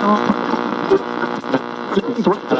Thank you.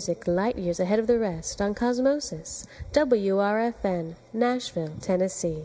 music light years ahead of the rest on Cosmosis, WRFN, Nashville, Tennessee.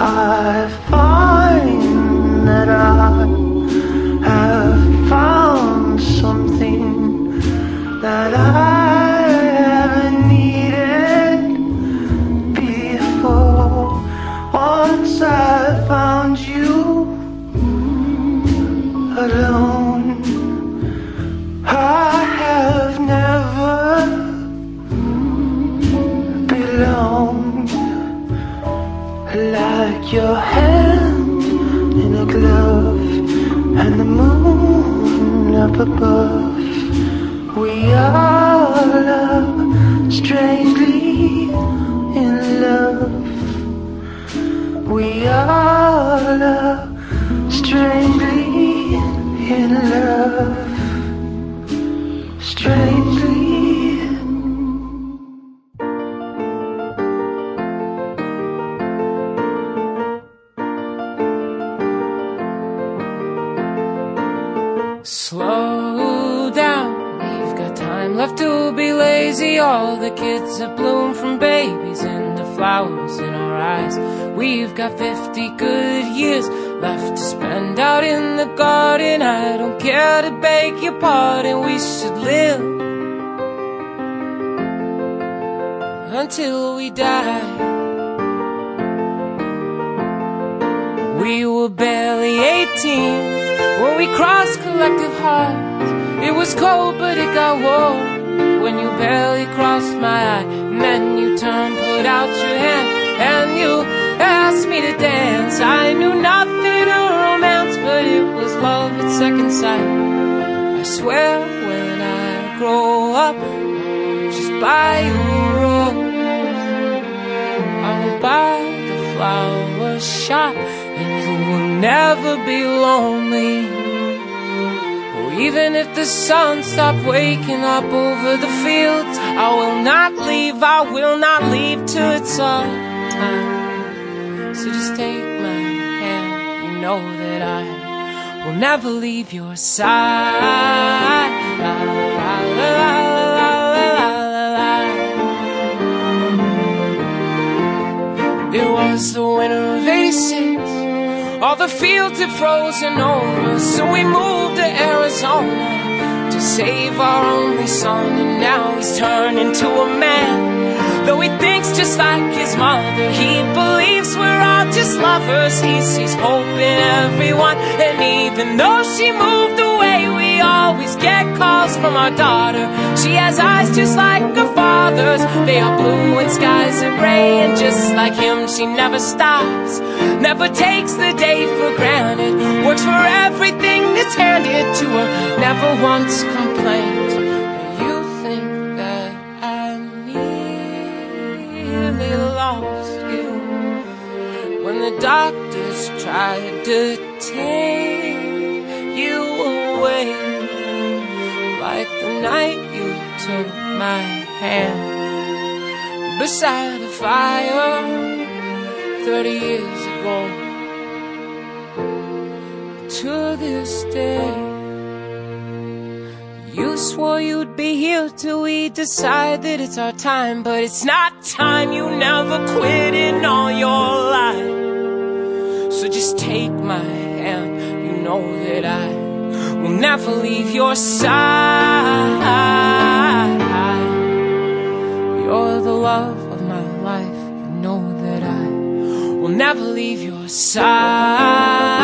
I've your hand in a glove and the moon up above. We all are strangely in love. We are strangely in love. Kids have bloomed from babies into flowers in our eyes. We've got 50 good years left to spend out in the garden. I don't care to beg your pardon, we should live until we die. We were barely 18 when we crossed collective hearts. It was cold, but it got warm when you barely crossed my eye. And then you turned, put out your hand, and you asked me to dance. I knew nothing of romance, but it was love at second sight. I swear when I grow up, I'll just buy you a rose. I will buy the flower shop, and you will never be lonely. Even if the sun stopped waking up over the fields, I will not leave, I will not leave till it's all time. So just take my hand, you know that I will never leave your side. La, la, la. It was the winter of 86. All the fields had frozen over, so we moved to Arizona to save our only son. And now he's turned into a man. Though he thinks just like his mother, he believes we're all just lovers. He sees hope in everyone, and even though she moved away, we always get calls from our daughter. She has eyes just like her father's. They are blue and skies are gray, and just like him, she never stops. Never takes the day for granted. Works for everything that's handed to her. Never once complained. You think that I nearly lost you when the doctors tried to take you away. The night you took my hand beside a fire 30 years ago. To this day, you swore you'd be here till we decide that it's our time, but it's not time. You never quit in all your life. So just take my hand, you know that I will never leave your side. You're the love of my life, you know that I will never leave your side.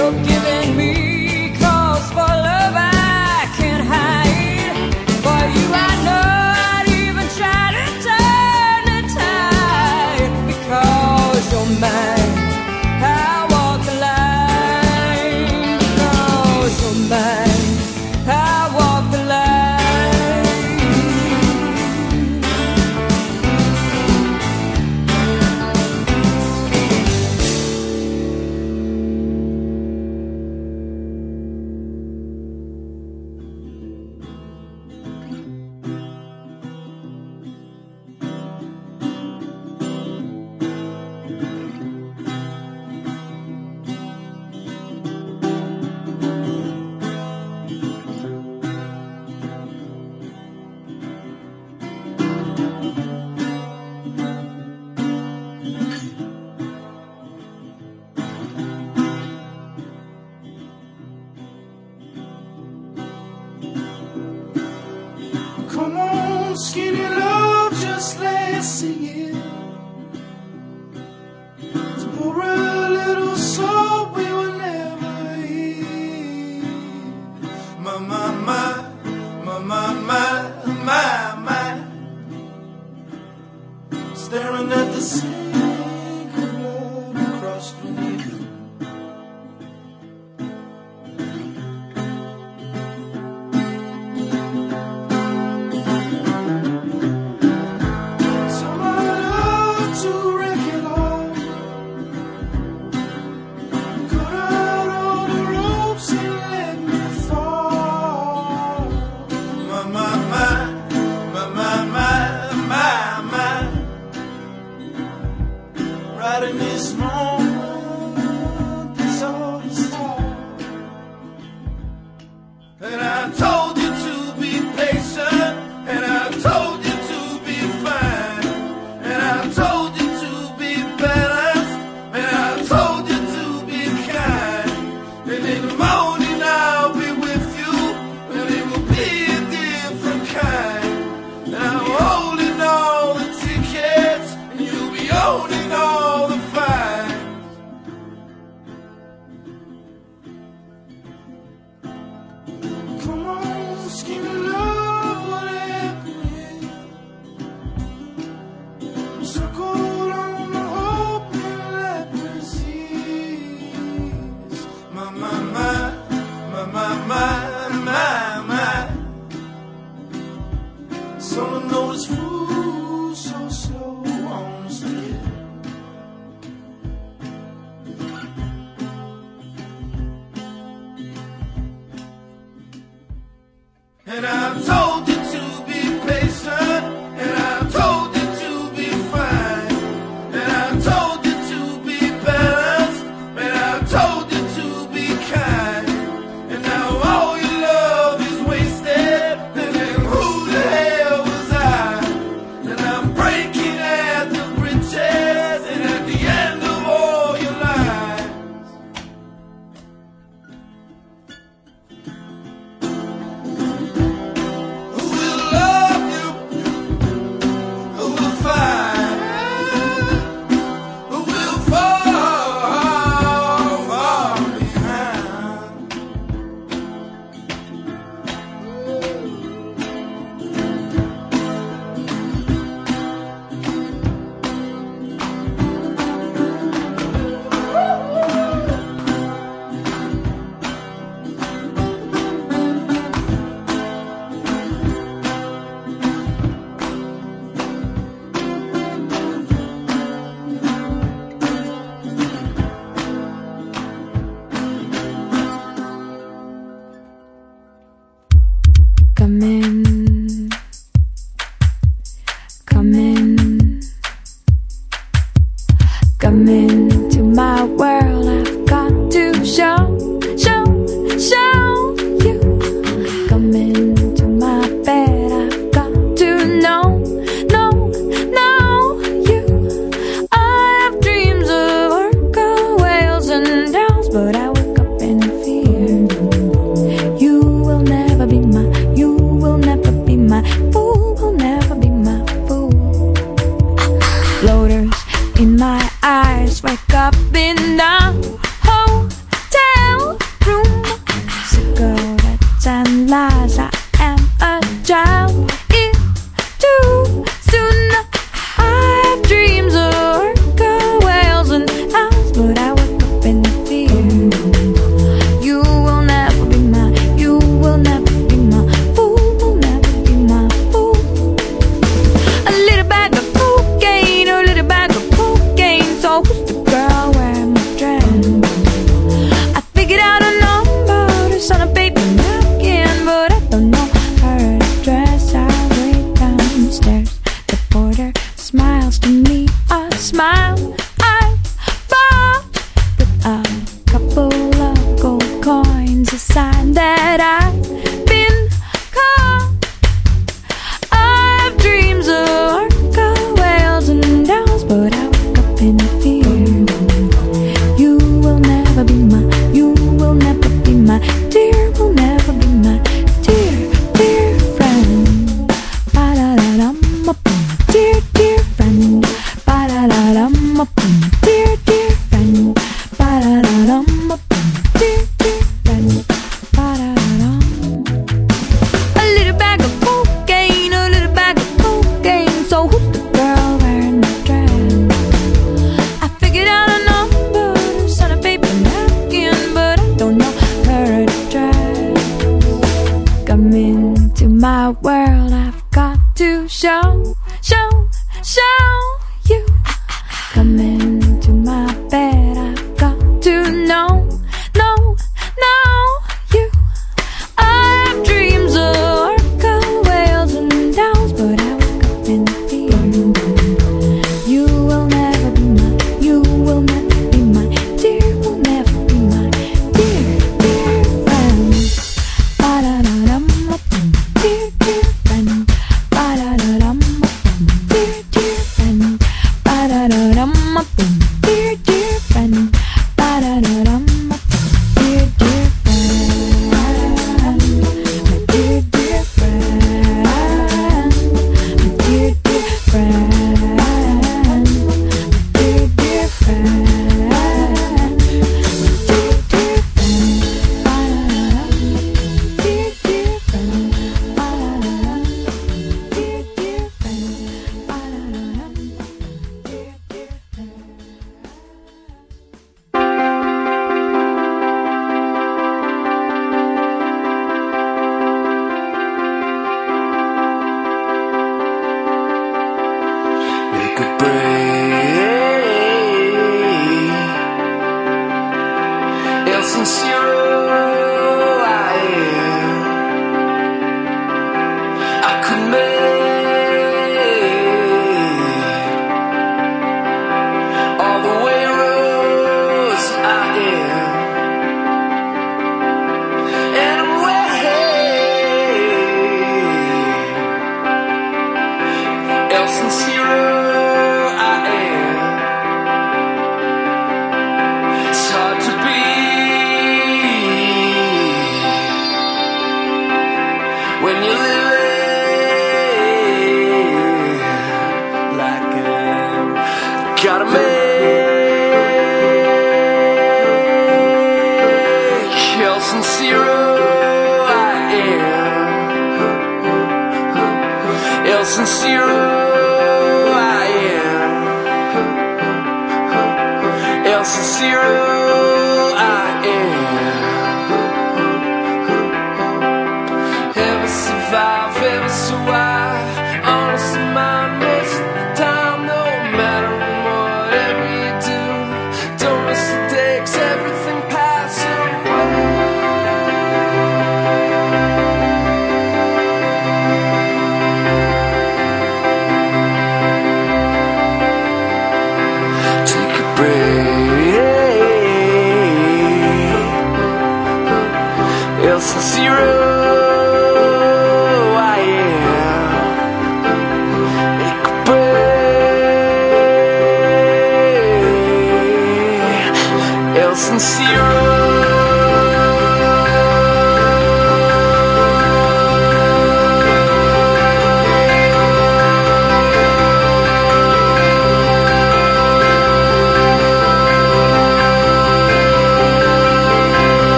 you're giving me.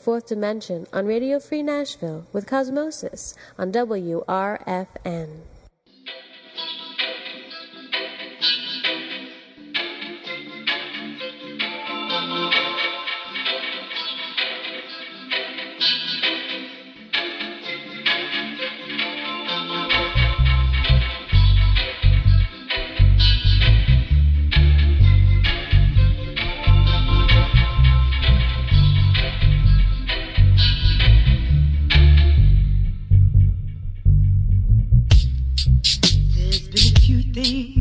Fourth Dimension on Radio Free Nashville with Cosmosis on W R. everything.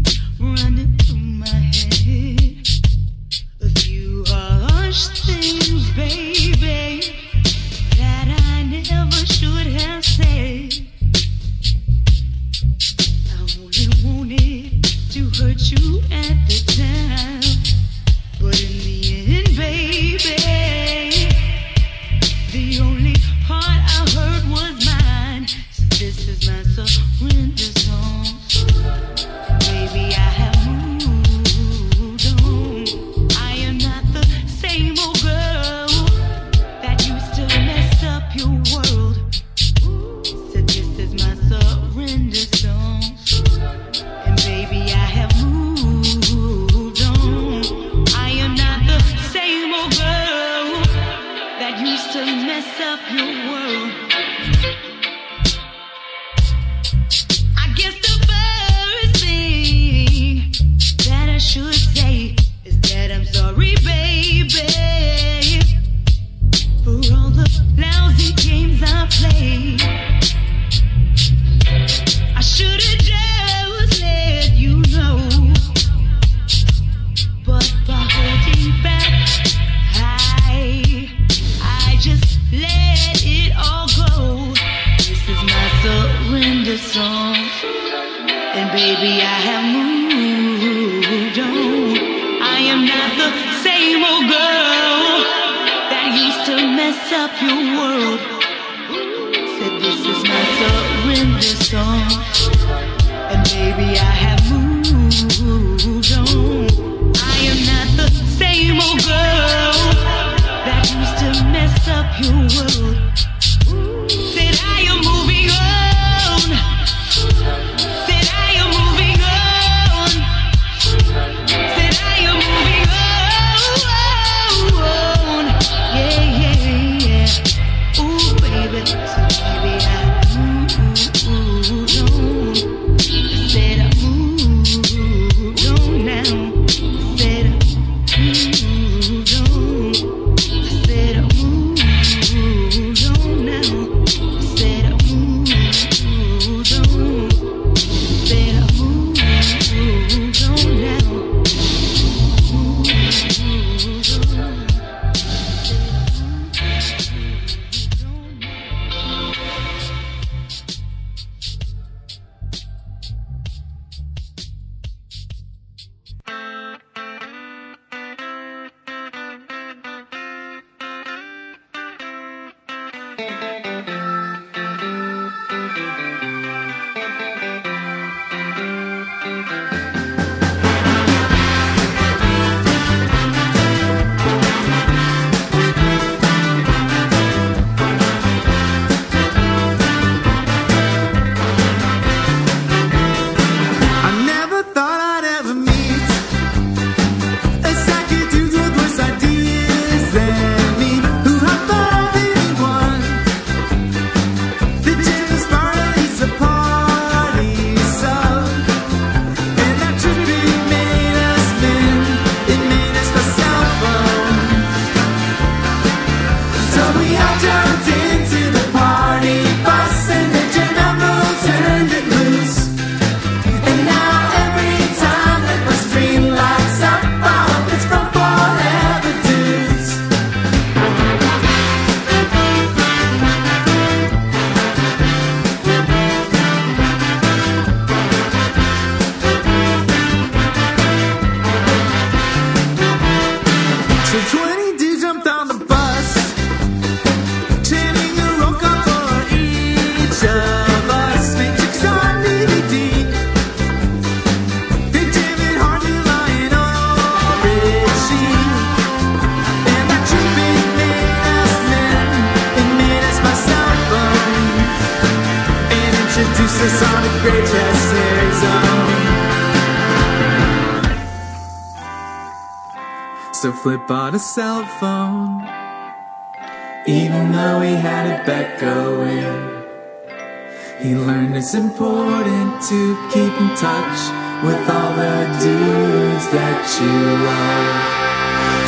It's important to keep in touch with all the dudes that you love.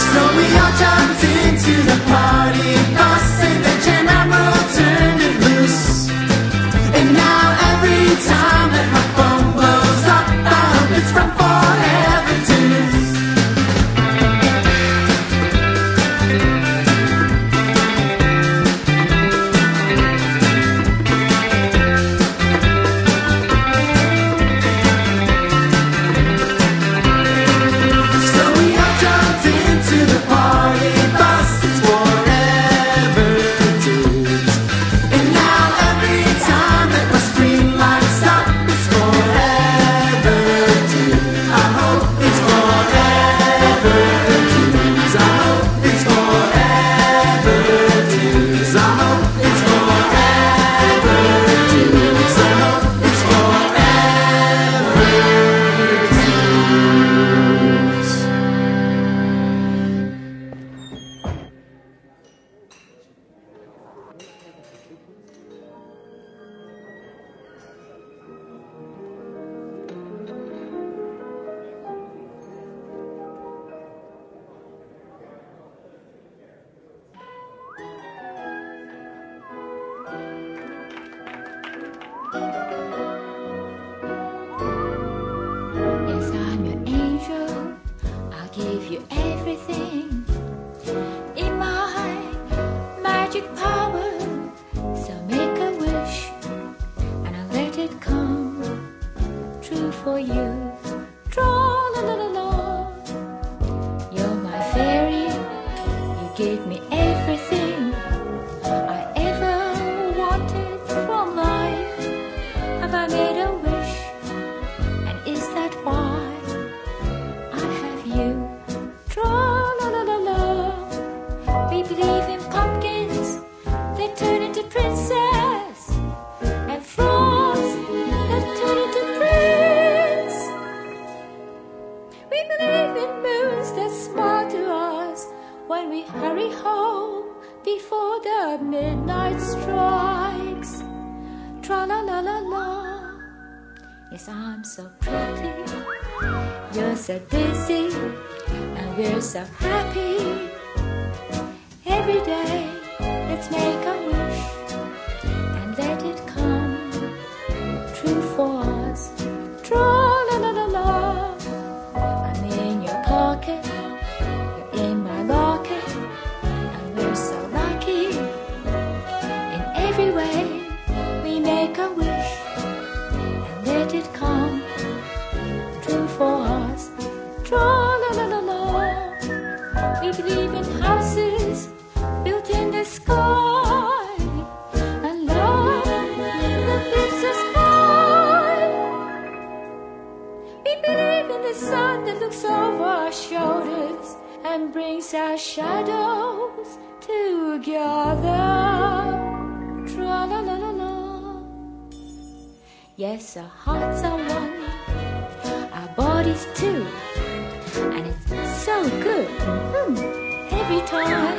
So we all jumped into the party bus and Oh. our hearts are one, our bodies too, and it's so good. Mm, every time.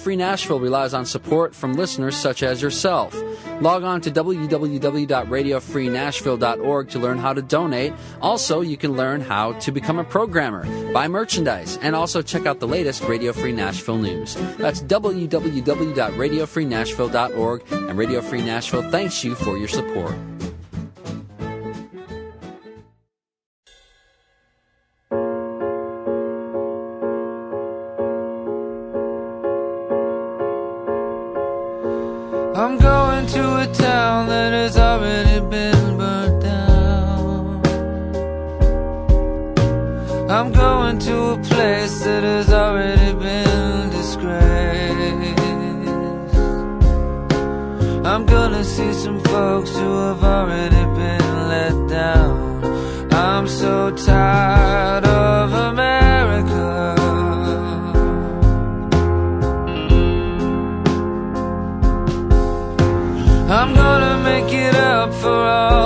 Free Nashville relies on support from listeners such as yourself. Log on to www.radiofreenashville.org to learn how to donate. Also, you can learn how to become a programmer, buy merchandise, and also check out the latest Radio Free Nashville news. That's www.radiofreenashville.org, and Radio Free Nashville thanks you for your support. I'm gonna make it up for all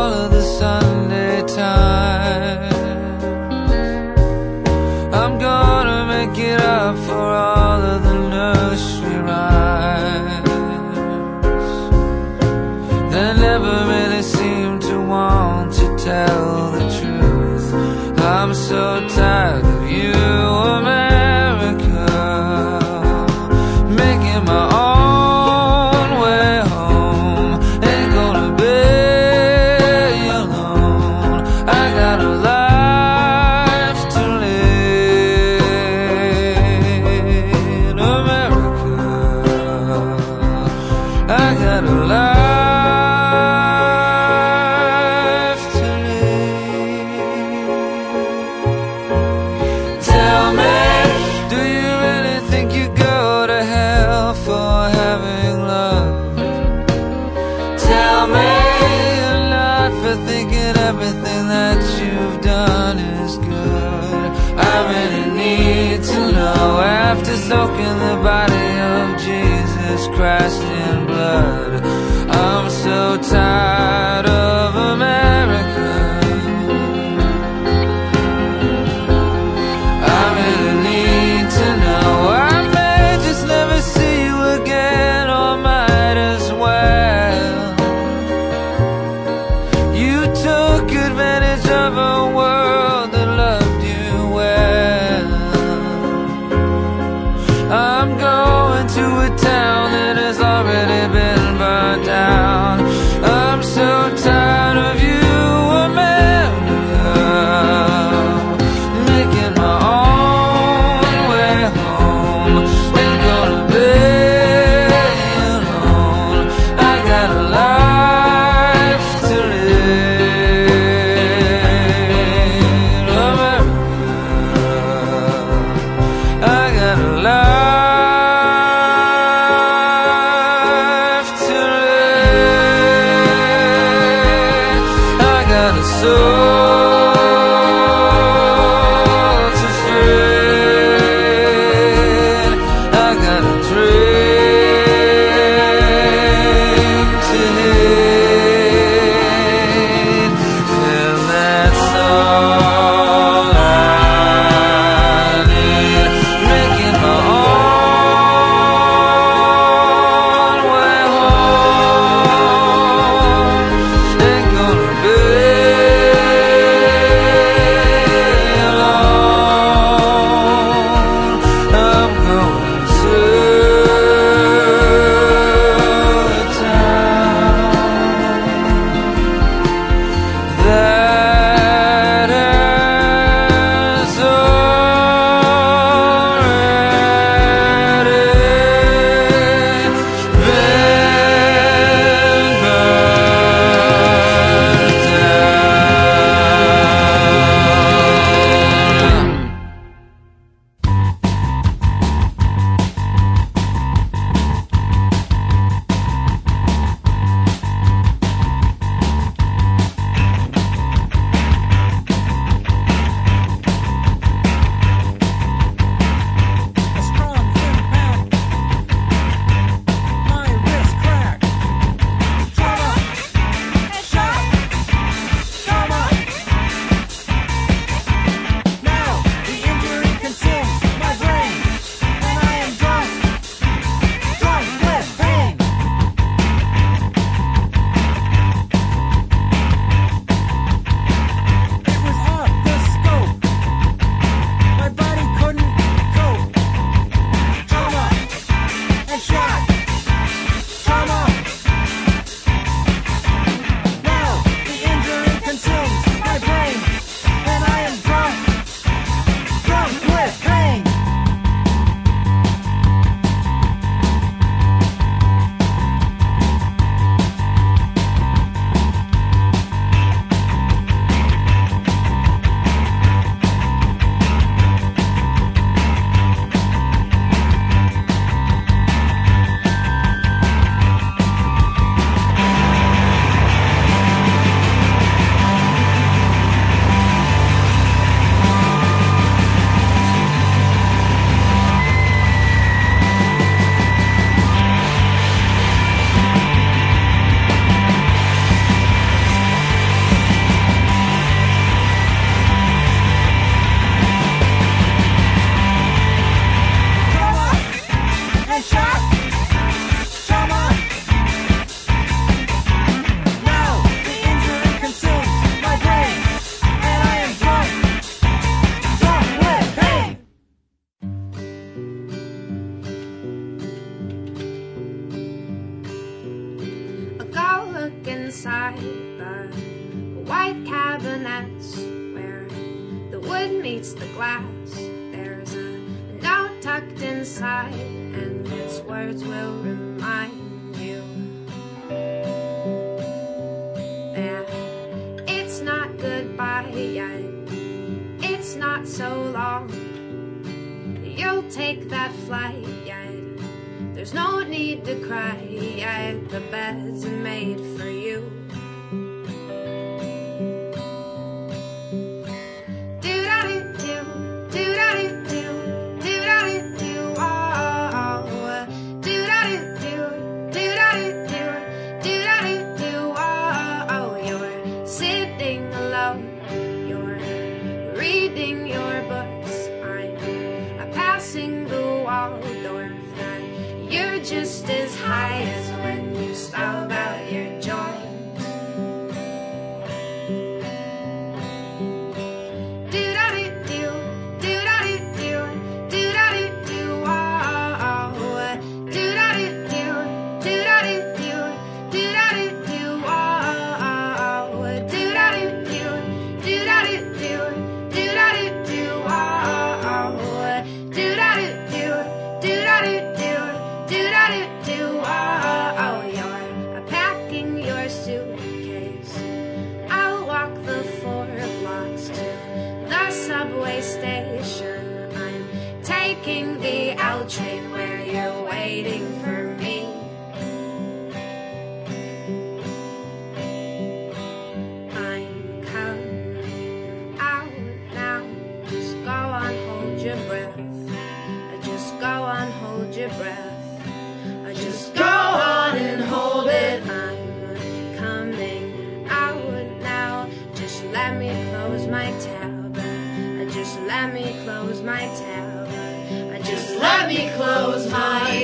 tab. Just let me close my do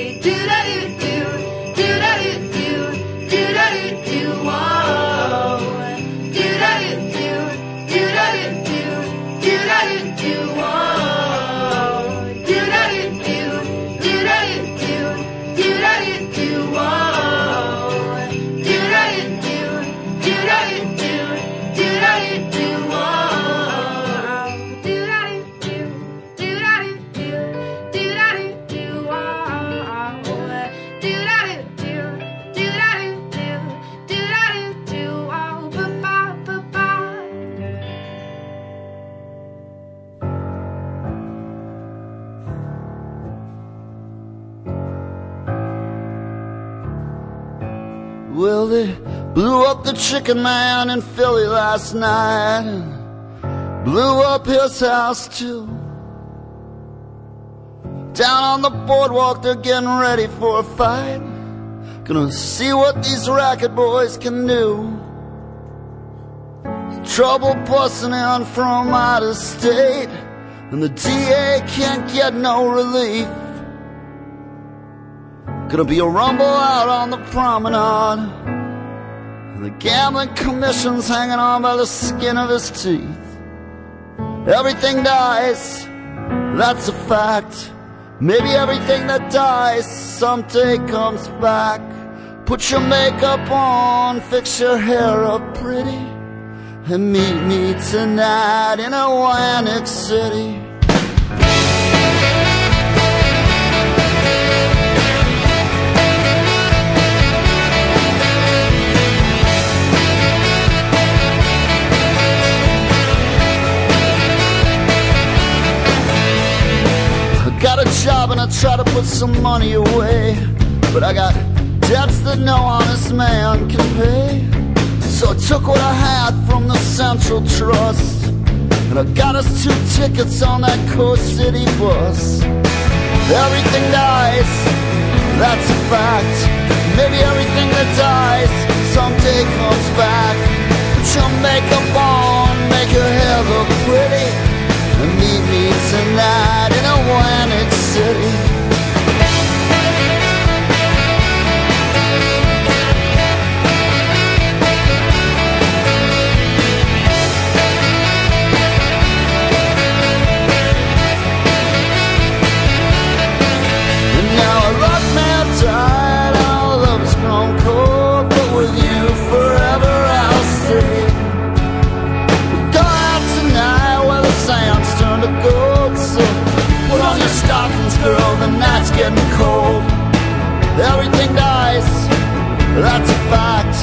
blew up the chicken man in Philly last night and blew up his house too. Down on the boardwalk, they're getting ready for a fight. Gonna see what these racket boys can do. Trouble busting in from out of state, and the DA can't get no relief. Gonna be a rumble out on the promenade. The gambling commission's hanging on by the skin of his teeth. Everything dies, that's a fact. Maybe everything that dies someday comes back. Put your makeup on, fix your hair up pretty, and meet me tonight in Atlantic City. Job and I try to put some money away. But I got debts that no honest man can pay. So I took what I had from the Central Trust. And I got us two tickets on that Coast City bus. Everything dies, that's a fact. Maybe everything that dies someday comes back. Put your makeup on, make your hair look pretty. Meet me tonight in City. A rock man everything dies. That's a fact.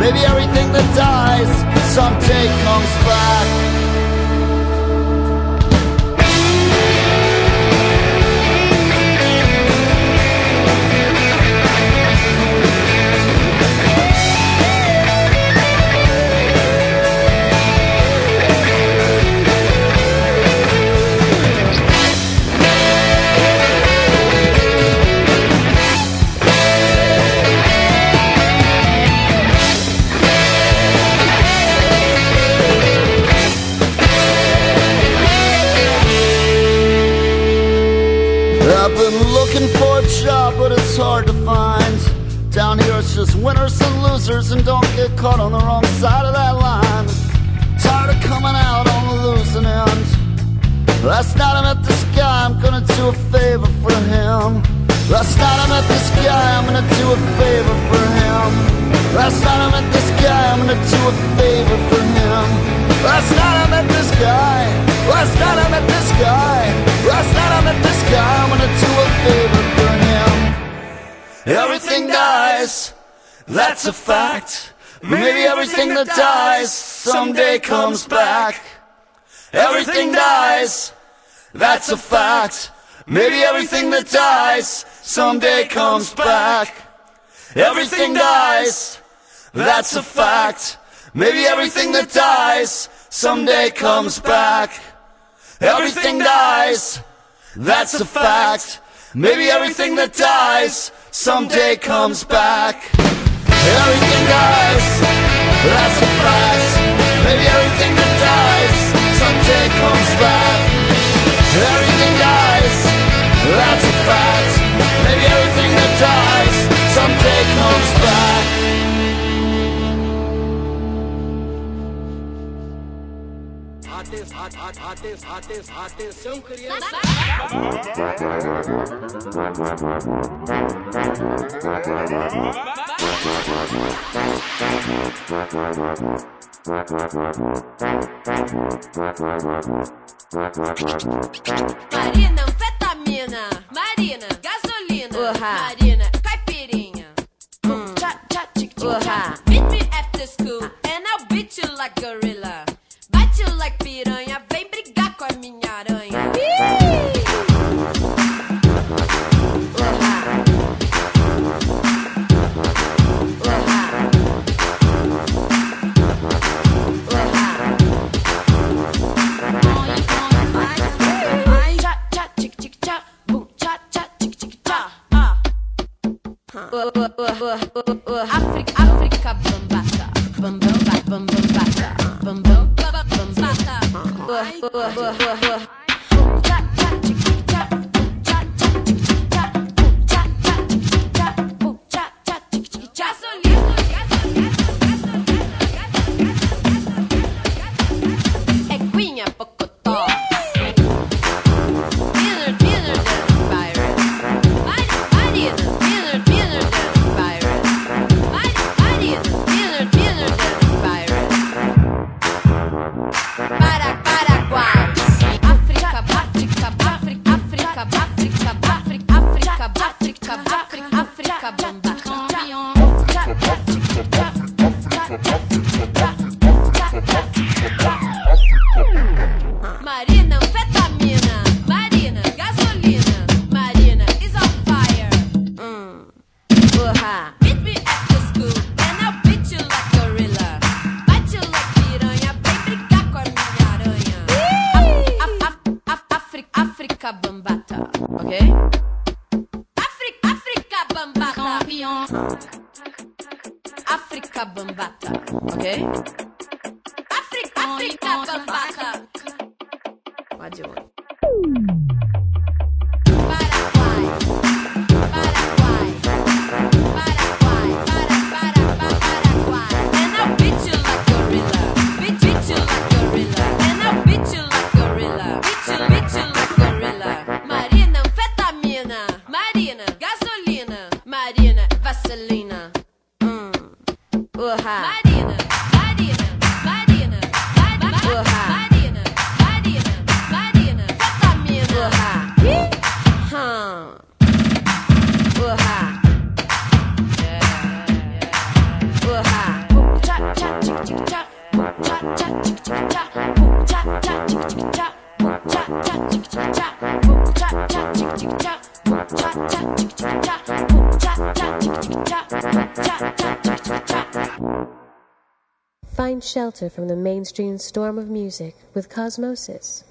Maybe everything that dies someday comes back. Job, but it's hard to find. Down here, it's just winners and losers, and don't get caught on the wrong side of that line. Tired of coming out on the losing end. Last night I met this guy, I'm gonna do a favor for him. Last night I met this guy, I'm gonna do a favor for him. Last night I met this guy, I'm gonna do a favor for him. Last night I met this guy. Last night I met this guy. Last night I met this guy, I'm gonna do a favor for him. Everything dies, that's a fact. Maybe everything that dies someday comes back. Everything dies, that's a fact. Maybe everything that dies someday comes back. Everything dies, that's a fact. Maybe everything that dies someday comes back. Everything dies, that's a fact. Maybe everything that dies someday comes back. Everything dies, that's a fact. Marina, anfetamina. Marina, gasolina. Marina, caipirinha. Boom, mm. cha, cha, chick, chick, cha. Meet me after school and I'll beat you like gorilla. Bite you like piranha, África, África bambata, bambambata, bambambata, bambambata, bambambata. babaka, okay? Africa, Africa babaka. What do you want? Shelter from the mainstream storm of music with Cosmosis.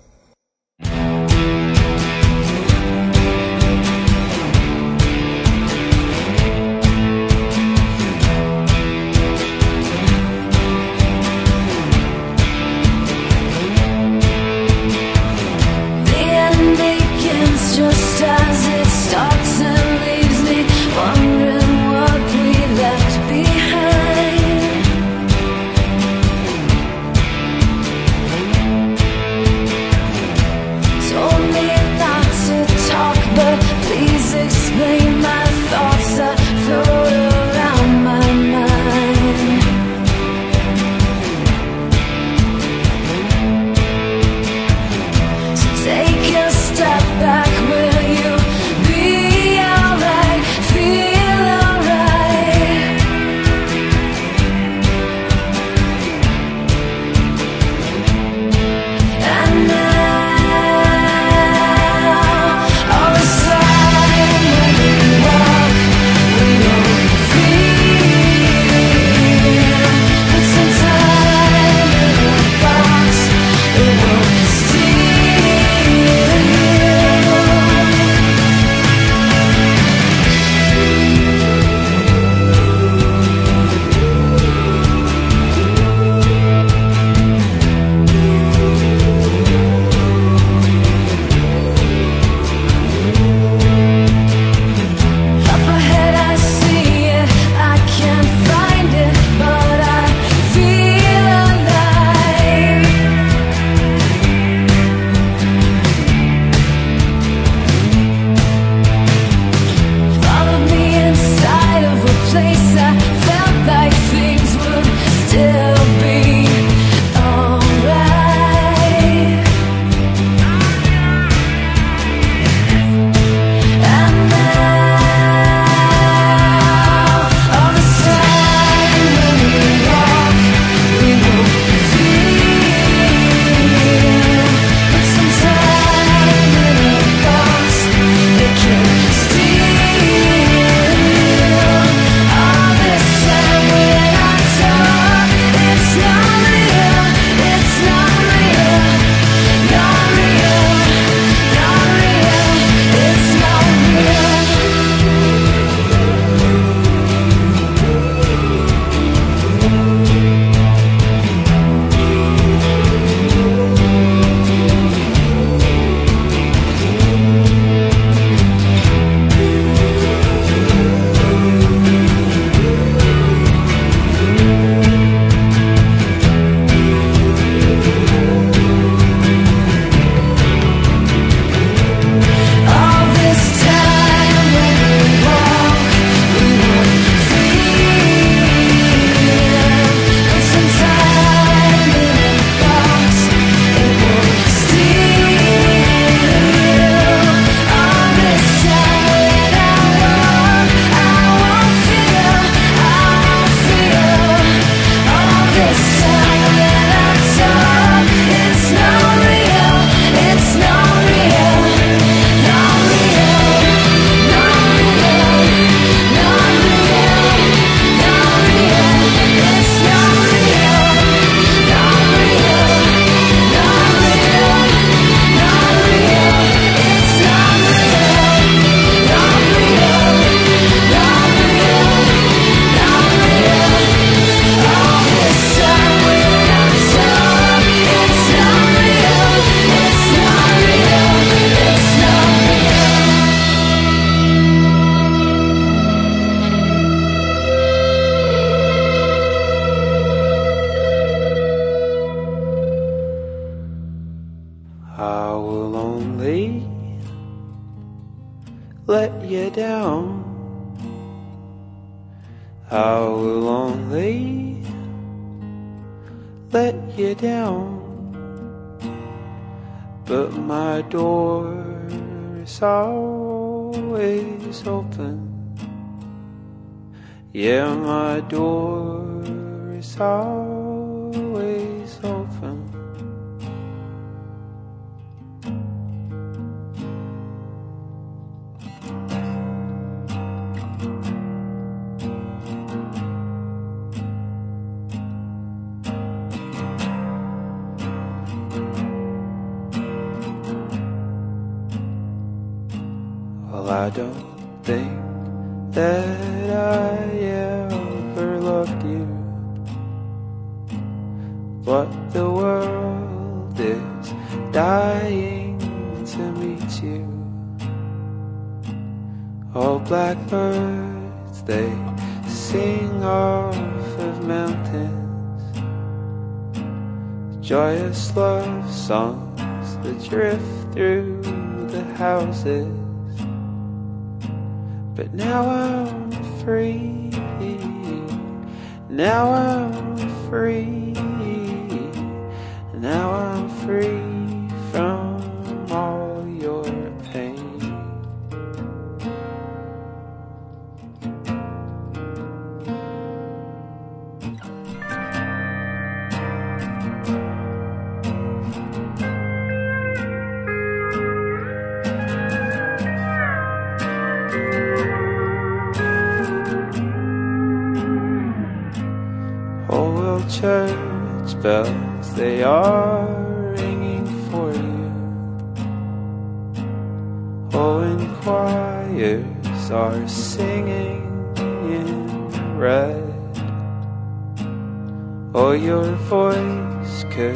Oh, your voice could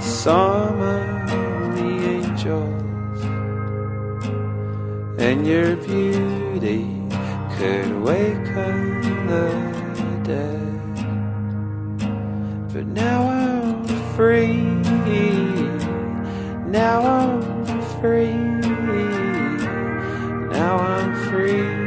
summon the angels, and your beauty could waken the dead. But now I'm free. Now I'm free. Now I'm free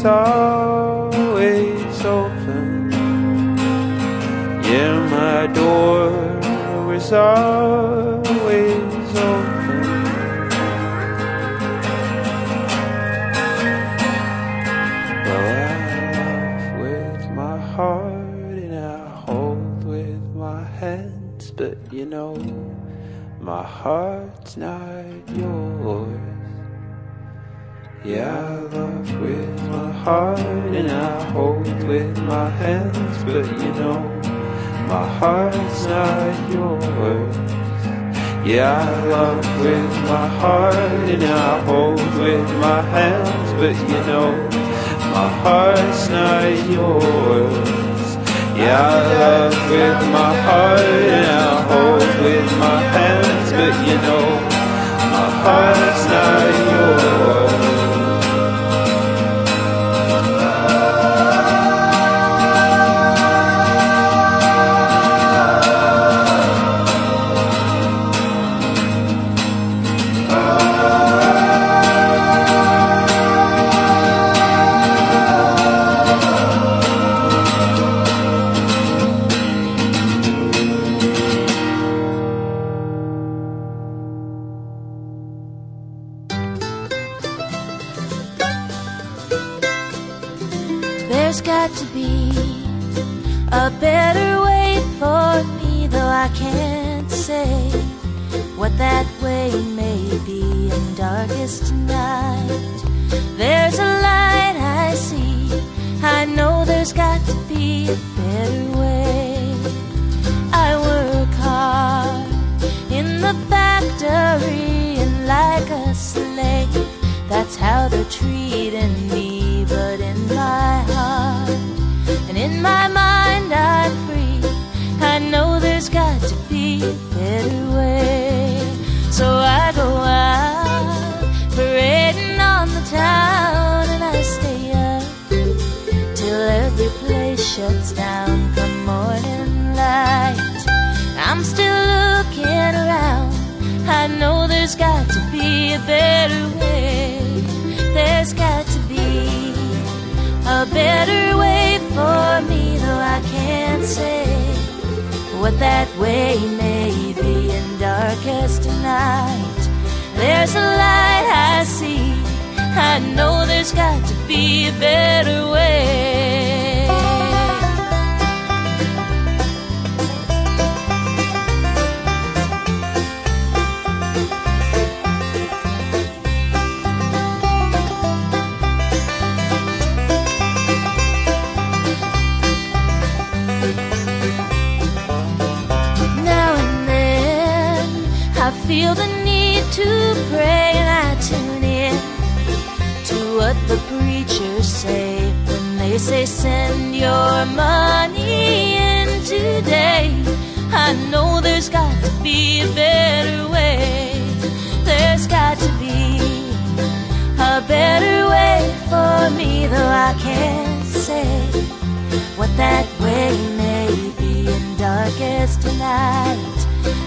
is always open. Yeah, my door is always open. Well, I love with my heart and I hold with my hands, but you know. My heart's not yours. Yeah, I love with my heart and I hold with my hands, but you know, my heart's not yours. Yeah, I love with my heart and I hold with my hands, but you know, my heart's not yours. Yeah, I love with my heart and I hold with my hands, but you know, my heart's not yours. Feel the need to pray and I tune in to what the preachers say when they say send your money in today. I know there's got to be a better way. There's got to be a better way for me, though I can't say what that way may be in darkest night.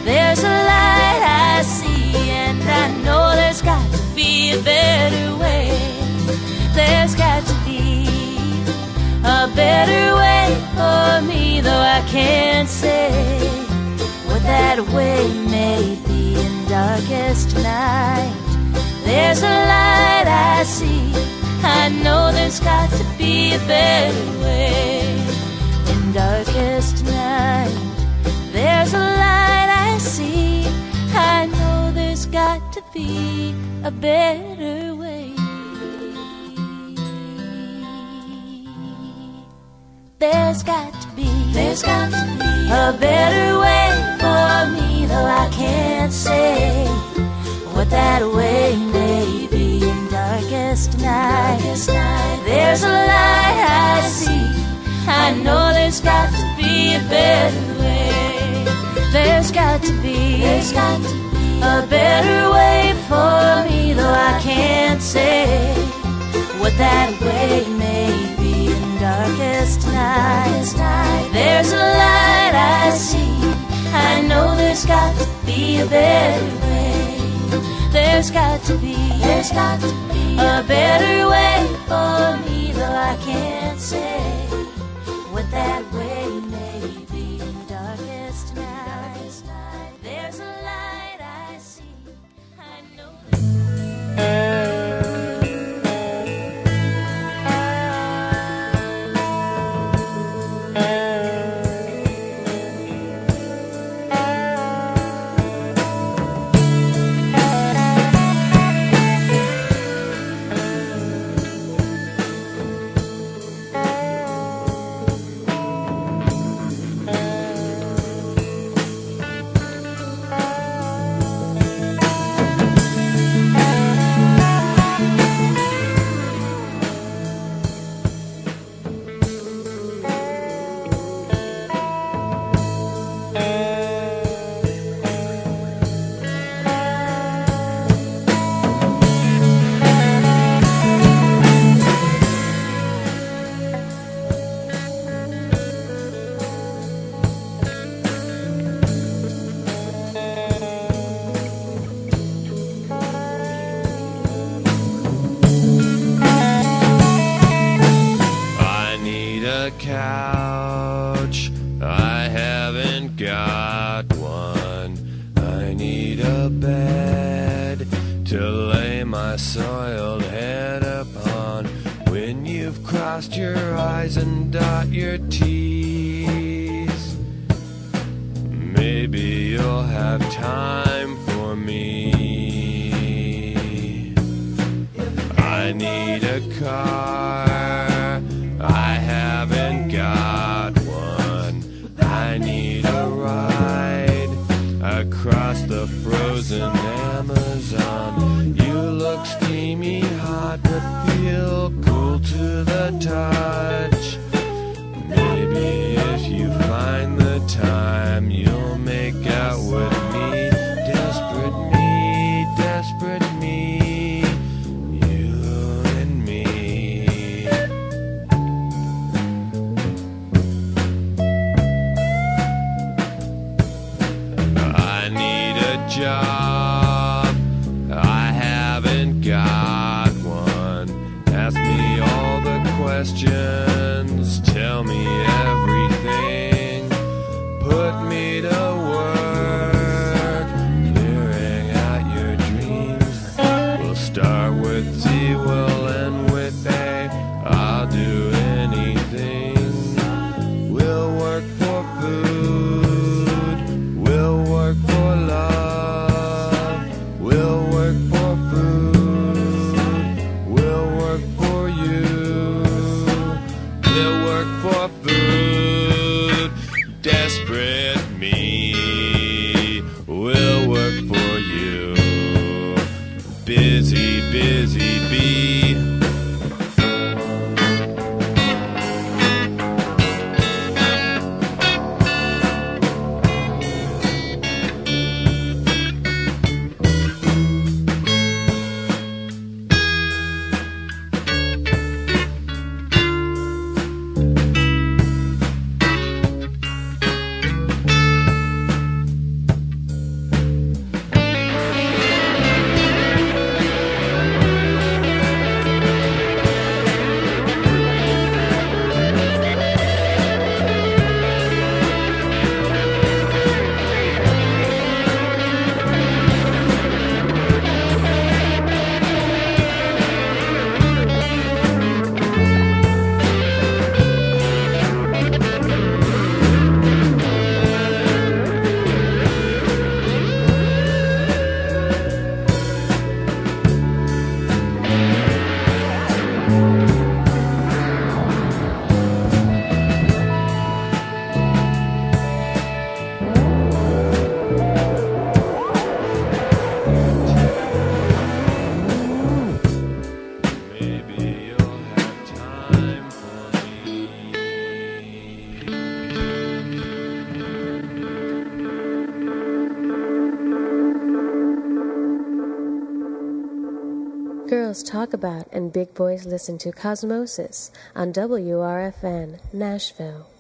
There's a light I see, and I know there's got to be a better way. There's got to be a better way for me, though I can't say what that way may be in darkest night. There's a light I see. I know there's got to be a better way in darkest be a better way. There's got to be, there's got to be a better way for me, though I can't say what that way may be in darkest night. There's a light I see. I know there's got to be a better way. There's got to be, there's got to be a better way for me, though I can't say what that way may be in darkest night. There's a light I see. I know there's got to be a better way. There's got to be, there's got to be a better way for me, though I can't say what that couch. I haven't got one. I need a bed to lay my soiled head upon. When you've crossed your eyes and dot your T's, maybe you'll have time for me. I need a car. I to girls talk about and big boys listen to Cosmosis on WRFN, Nashville.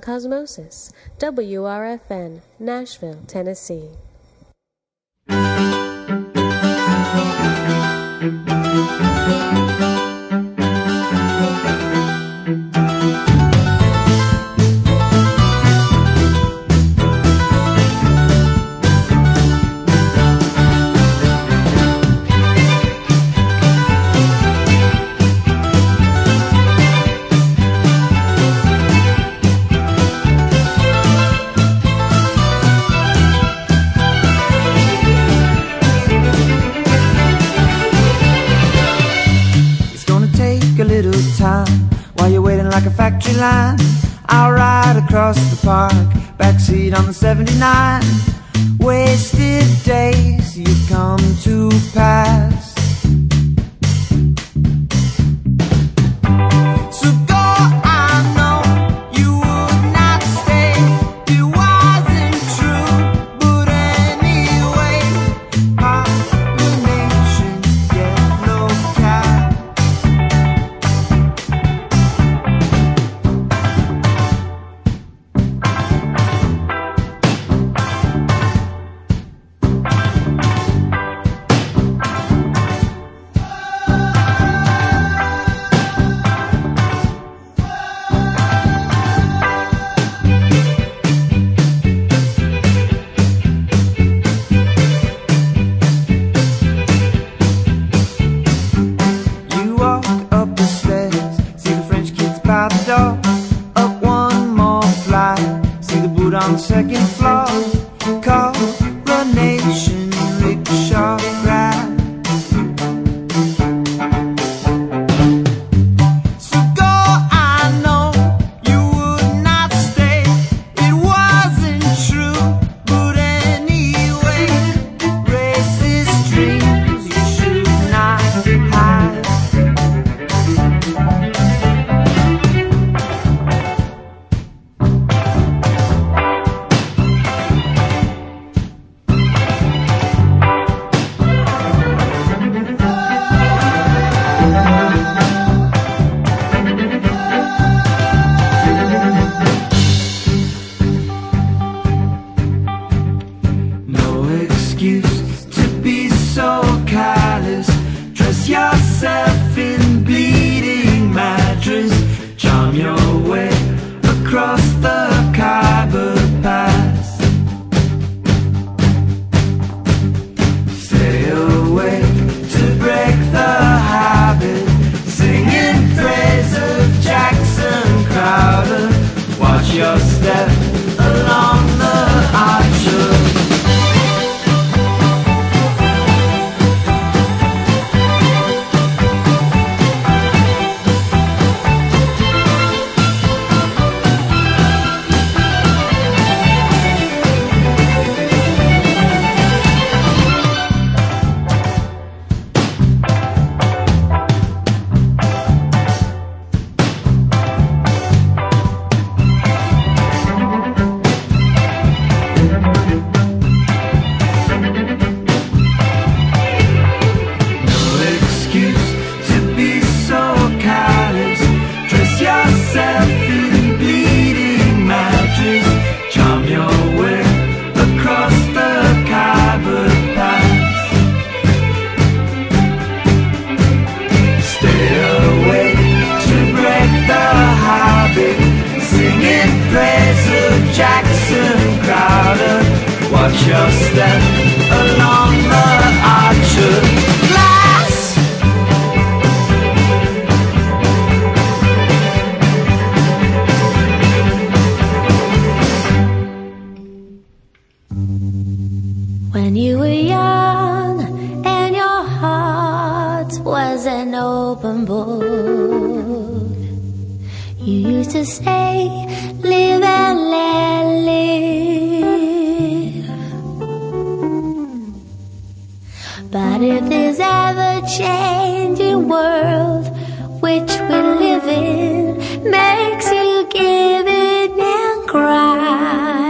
Cosmosis, WRFN, Nashville, Tennessee. factory line. I'll ride across the park, backseat on the 79. Wasted days you've come to pass. When you were young and your heart was an open book, you used to say, Live and let live. But if this ever changing world which we live in makes you give in and cry.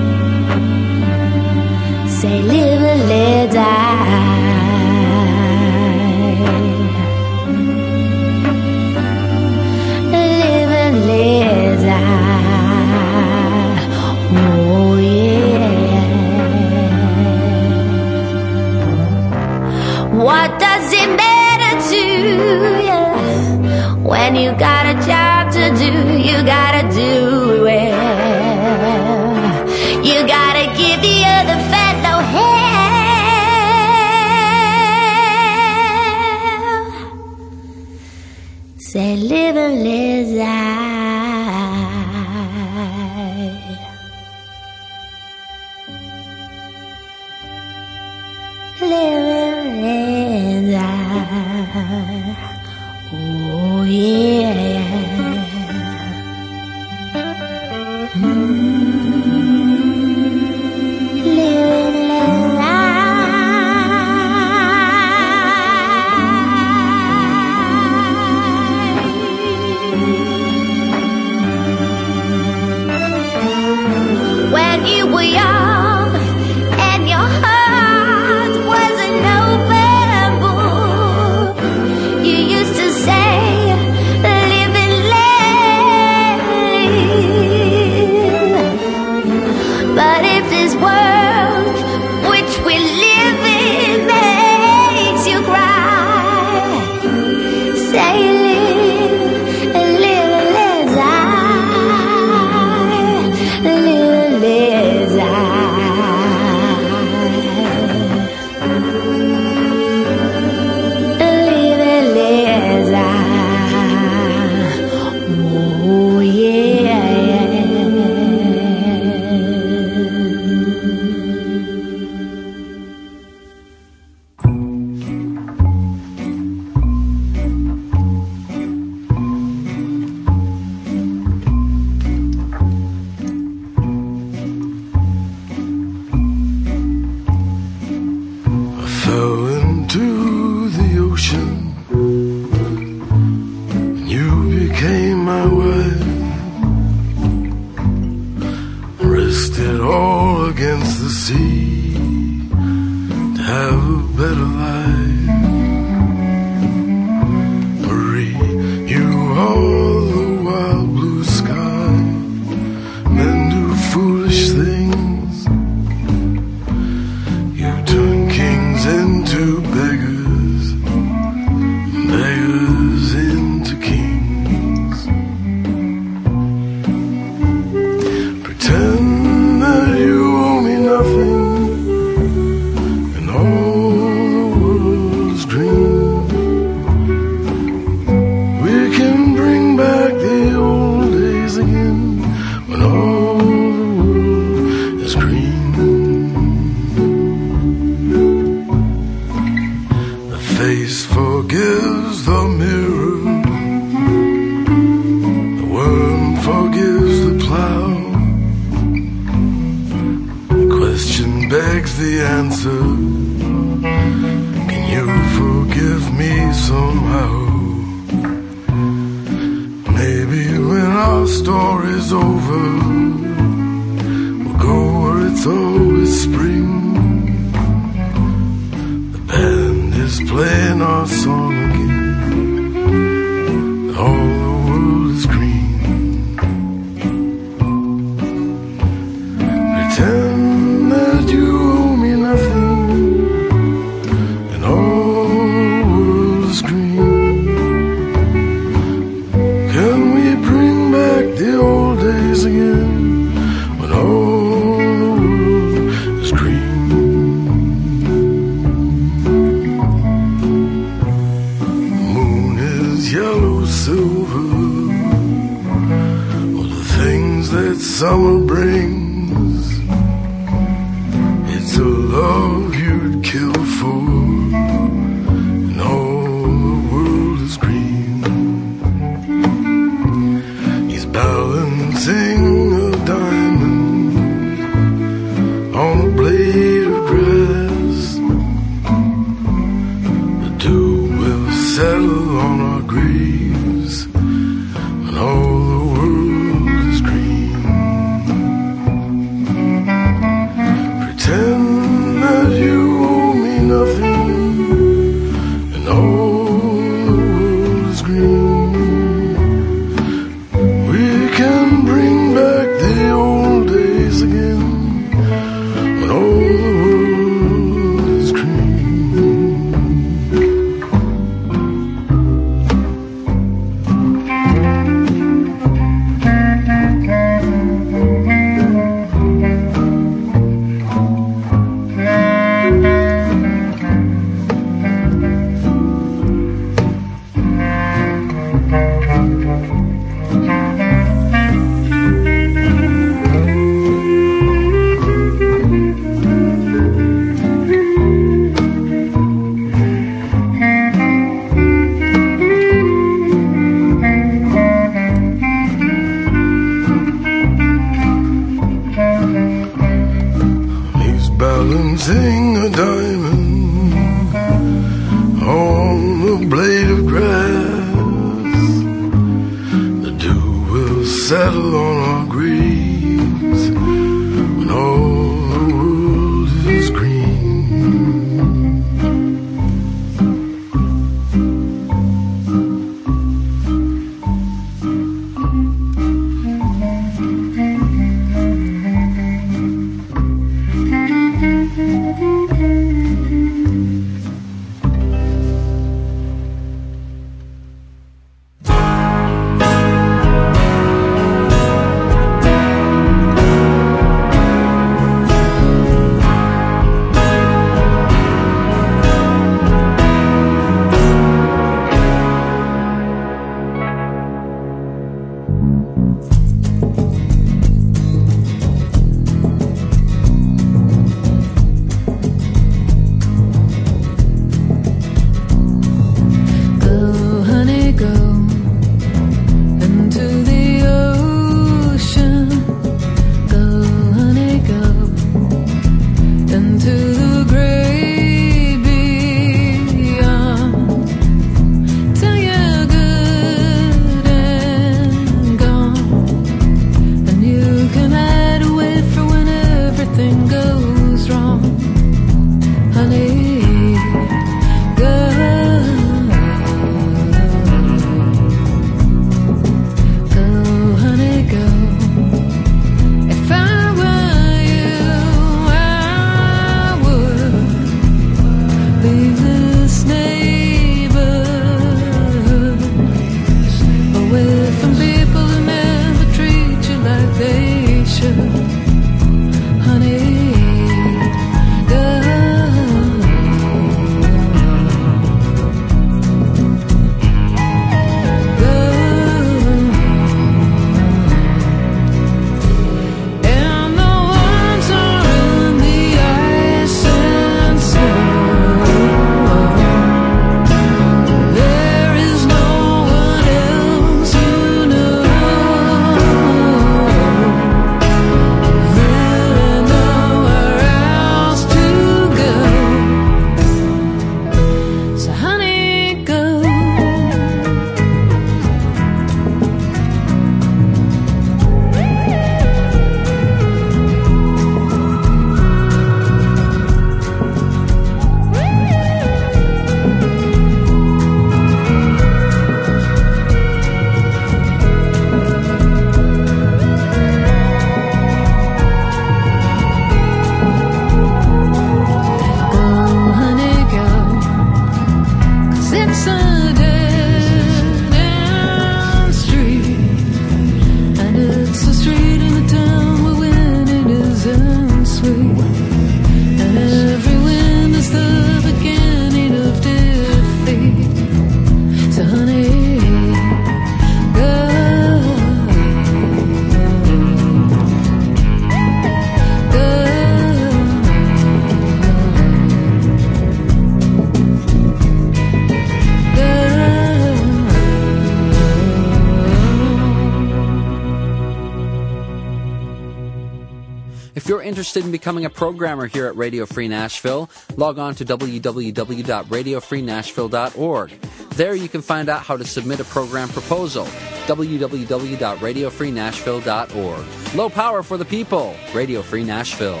Interested in becoming a programmer here at Radio Free Nashville, log on to www.radiofreenashville.org. There you can find out how to submit a program proposal. www.radiofreenashville.org. Low power for the people. Radio Free Nashville.